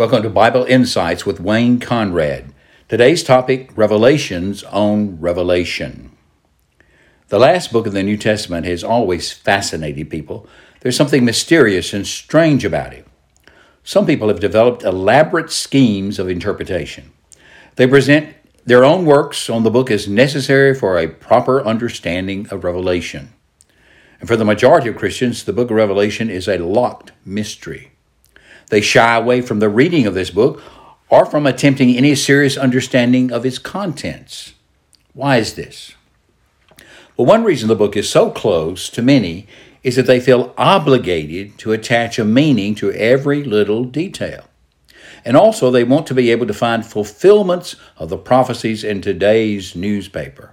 Welcome to Bible Insights with Wayne Conrad. Today's topic Revelations on Revelation. The last book of the New Testament has always fascinated people. There's something mysterious and strange about it. Some people have developed elaborate schemes of interpretation. They present their own works on the book as necessary for a proper understanding of Revelation. And for the majority of Christians, the book of Revelation is a locked mystery. They shy away from the reading of this book or from attempting any serious understanding of its contents. Why is this? Well, one reason the book is so close to many is that they feel obligated to attach a meaning to every little detail. And also, they want to be able to find fulfillments of the prophecies in today's newspaper.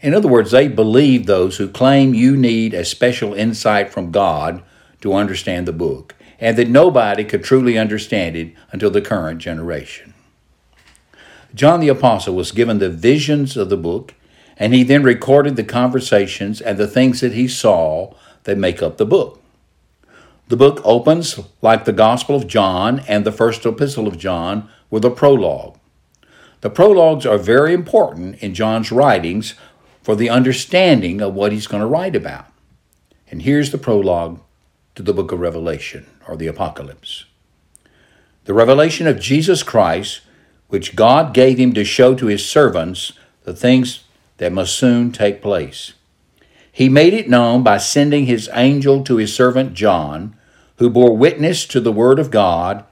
In other words, they believe those who claim you need a special insight from God to understand the book and that nobody could truly understand it until the current generation. John the Apostle was given the visions of the book, and he then recorded the conversations and the things that he saw that make up the book. The book opens like the Gospel of John and the first epistle of John with a prologue. The prologues are very important in John's writings for the understanding of what he's going to write about. And here's the prologue to the book of Revelation or the Apocalypse. The revelation of Jesus Christ, which God gave him to show to his servants the things that must soon take place. He made it known by sending his angel to his servant John, who bore witness to the word of God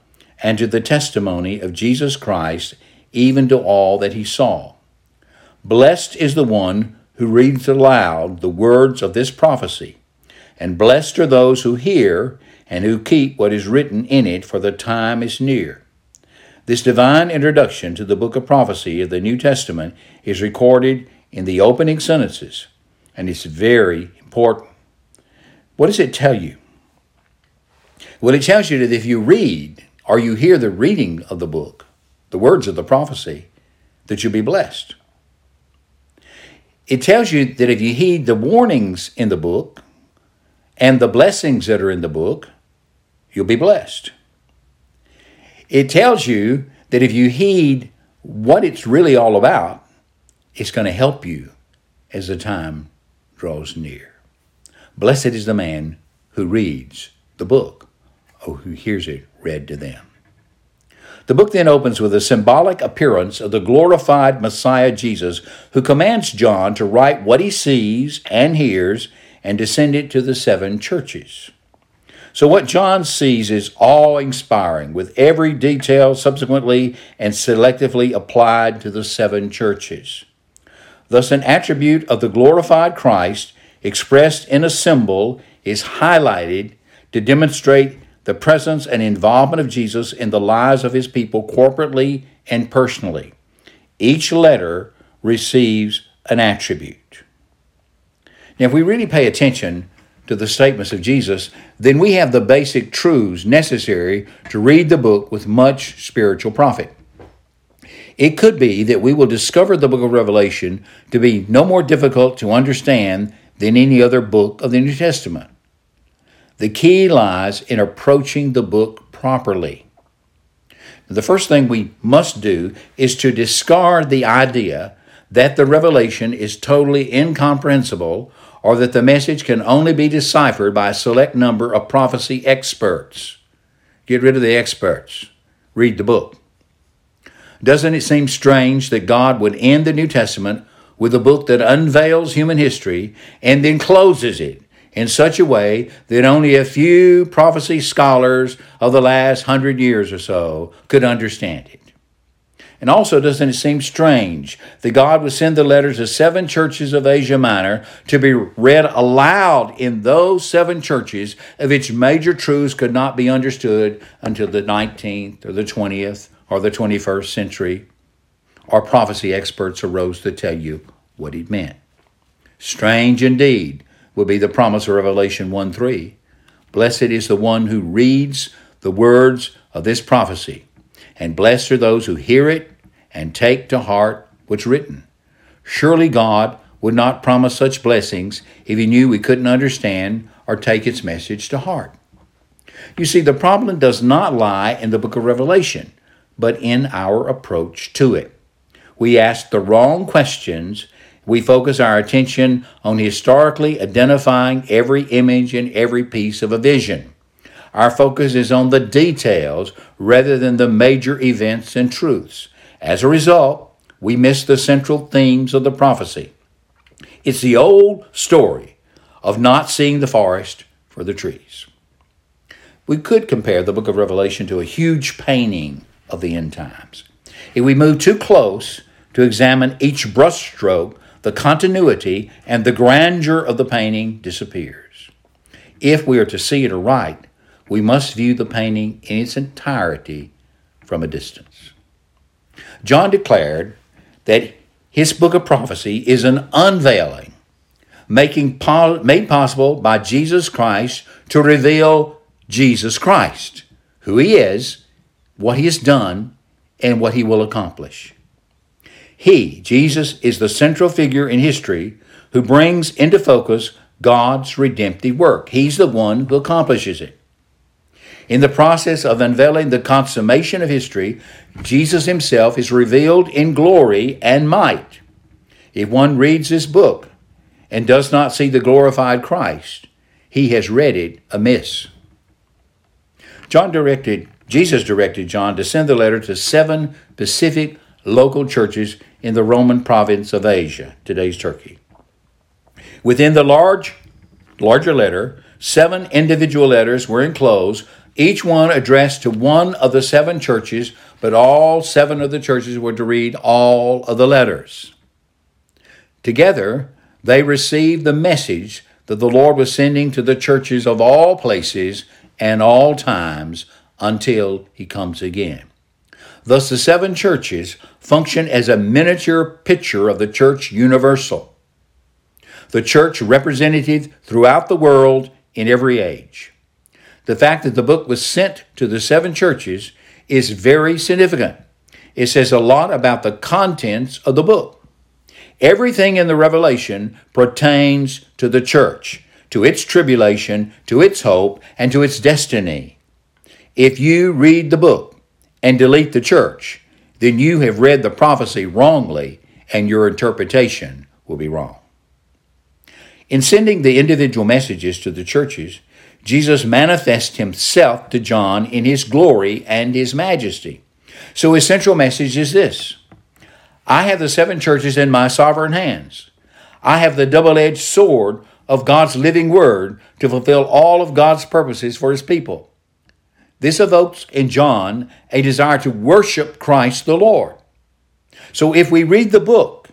and to the testimony of Jesus Christ, even to all that he saw. Blessed is the one who reads aloud the words of this prophecy and blessed are those who hear and who keep what is written in it, for the time is near. This divine introduction to the book of prophecy of the New Testament is recorded in the opening sentences, and it's very important. What does it tell you? Well, it tells you that if you read or you hear the reading of the book, the words of the prophecy, that you'll be blessed. It tells you that if you heed the warnings in the book, and the blessings that are in the book, you'll be blessed. It tells you that if you heed what it's really all about, it's going to help you as the time draws near. Blessed is the man who reads the book, or who hears it read to them. The book then opens with a symbolic appearance of the glorified Messiah Jesus, who commands John to write what he sees and hears and to send it to the seven churches. So, what John sees is awe inspiring, with every detail subsequently and selectively applied to the seven churches. Thus, an attribute of the glorified Christ expressed in a symbol is highlighted to demonstrate the presence and involvement of Jesus in the lives of his people corporately and personally. Each letter receives an attribute. Now, if we really pay attention to the statements of Jesus, then we have the basic truths necessary to read the book with much spiritual profit. It could be that we will discover the book of Revelation to be no more difficult to understand than any other book of the New Testament. The key lies in approaching the book properly. The first thing we must do is to discard the idea that the revelation is totally incomprehensible or that the message can only be deciphered by a select number of prophecy experts. Get rid of the experts. Read the book. Doesn't it seem strange that God would end the New Testament with a book that unveils human history and then closes it in such a way that only a few prophecy scholars of the last hundred years or so could understand it? And also, doesn't it seem strange that God would send the letters to seven churches of Asia Minor to be read aloud in those seven churches, of which major truths could not be understood until the 19th or the 20th or the 21st century? Our prophecy experts arose to tell you what it meant. Strange indeed would be the promise of Revelation 1 3. Blessed is the one who reads the words of this prophecy and blessed are those who hear it and take to heart what's written. Surely God would not promise such blessings if he knew we couldn't understand or take its message to heart. You see, the problem does not lie in the book of Revelation, but in our approach to it. We ask the wrong questions. We focus our attention on historically identifying every image and every piece of a vision. Our focus is on the details rather than the major events and truths. As a result, we miss the central themes of the prophecy. It's the old story of not seeing the forest for the trees. We could compare the book of Revelation to a huge painting of the end times. If we move too close to examine each brushstroke, the continuity and the grandeur of the painting disappears. If we are to see it aright, we must view the painting in its entirety from a distance. John declared that his book of prophecy is an unveiling, making po- made possible by Jesus Christ to reveal Jesus Christ, who he is, what he has done, and what he will accomplish. He, Jesus, is the central figure in history who brings into focus God's redemptive work. He's the one who accomplishes it. In the process of unveiling the consummation of history, Jesus himself is revealed in glory and might. If one reads this book and does not see the glorified Christ, he has read it amiss. John directed, Jesus directed John to send the letter to seven Pacific local churches in the Roman province of Asia, today's Turkey. Within the large, larger letter, seven individual letters were enclosed, each one addressed to one of the seven churches, but all seven of the churches were to read all of the letters. Together, they received the message that the Lord was sending to the churches of all places and all times until he comes again. Thus, the seven churches function as a miniature picture of the church universal, the church representative throughout the world in every age. The fact that the book was sent to the seven churches is very significant. It says a lot about the contents of the book. Everything in the Revelation pertains to the church, to its tribulation, to its hope, and to its destiny. If you read the book and delete the church, then you have read the prophecy wrongly and your interpretation will be wrong. In sending the individual messages to the churches, Jesus manifests himself to John in his glory and his majesty. So his central message is this I have the seven churches in my sovereign hands. I have the double edged sword of God's living word to fulfill all of God's purposes for his people. This evokes in John a desire to worship Christ the Lord. So if we read the book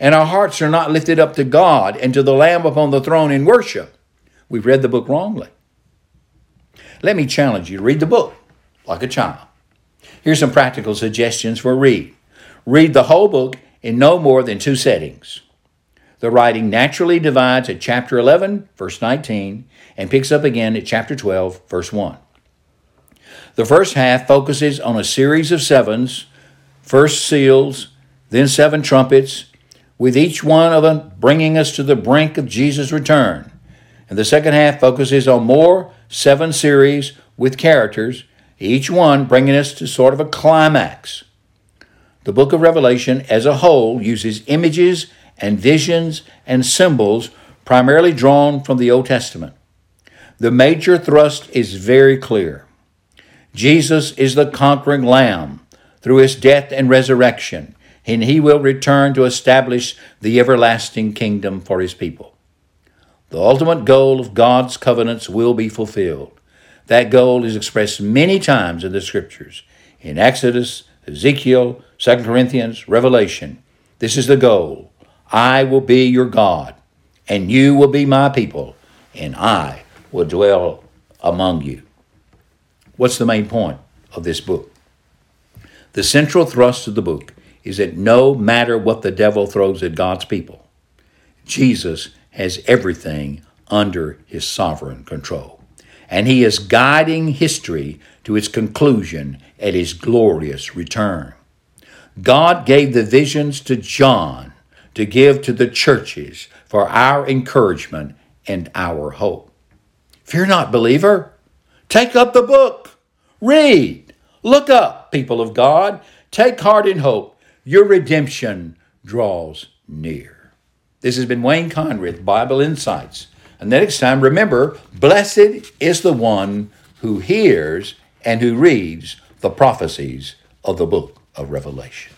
and our hearts are not lifted up to God and to the Lamb upon the throne in worship, we've read the book wrongly. Let me challenge you to read the book like a child. Here's some practical suggestions for read. Read the whole book in no more than two settings. The writing naturally divides at chapter 11, verse 19, and picks up again at chapter 12, verse 1. The first half focuses on a series of sevens, first seals, then seven trumpets, with each one of them bringing us to the brink of Jesus' return. And the second half focuses on more seven series with characters, each one bringing us to sort of a climax. The book of Revelation as a whole uses images and visions and symbols primarily drawn from the Old Testament. The major thrust is very clear. Jesus is the conquering lamb through his death and resurrection, and he will return to establish the everlasting kingdom for his people. The ultimate goal of God's covenants will be fulfilled. That goal is expressed many times in the scriptures in Exodus, Ezekiel, 2 Corinthians, Revelation. This is the goal. I will be your God, and you will be my people, and I will dwell among you. What's the main point of this book? The central thrust of the book is that no matter what the devil throws at God's people, Jesus has everything under his sovereign control. And he is guiding history to its conclusion at his glorious return. God gave the visions to John to give to the churches for our encouragement and our hope. Fear not, believer. Take up the book. Read. Look up, people of God. Take heart and hope. Your redemption draws near. This has been Wayne Conrad, Bible Insights. And next time, remember, blessed is the one who hears and who reads the prophecies of the book of Revelation.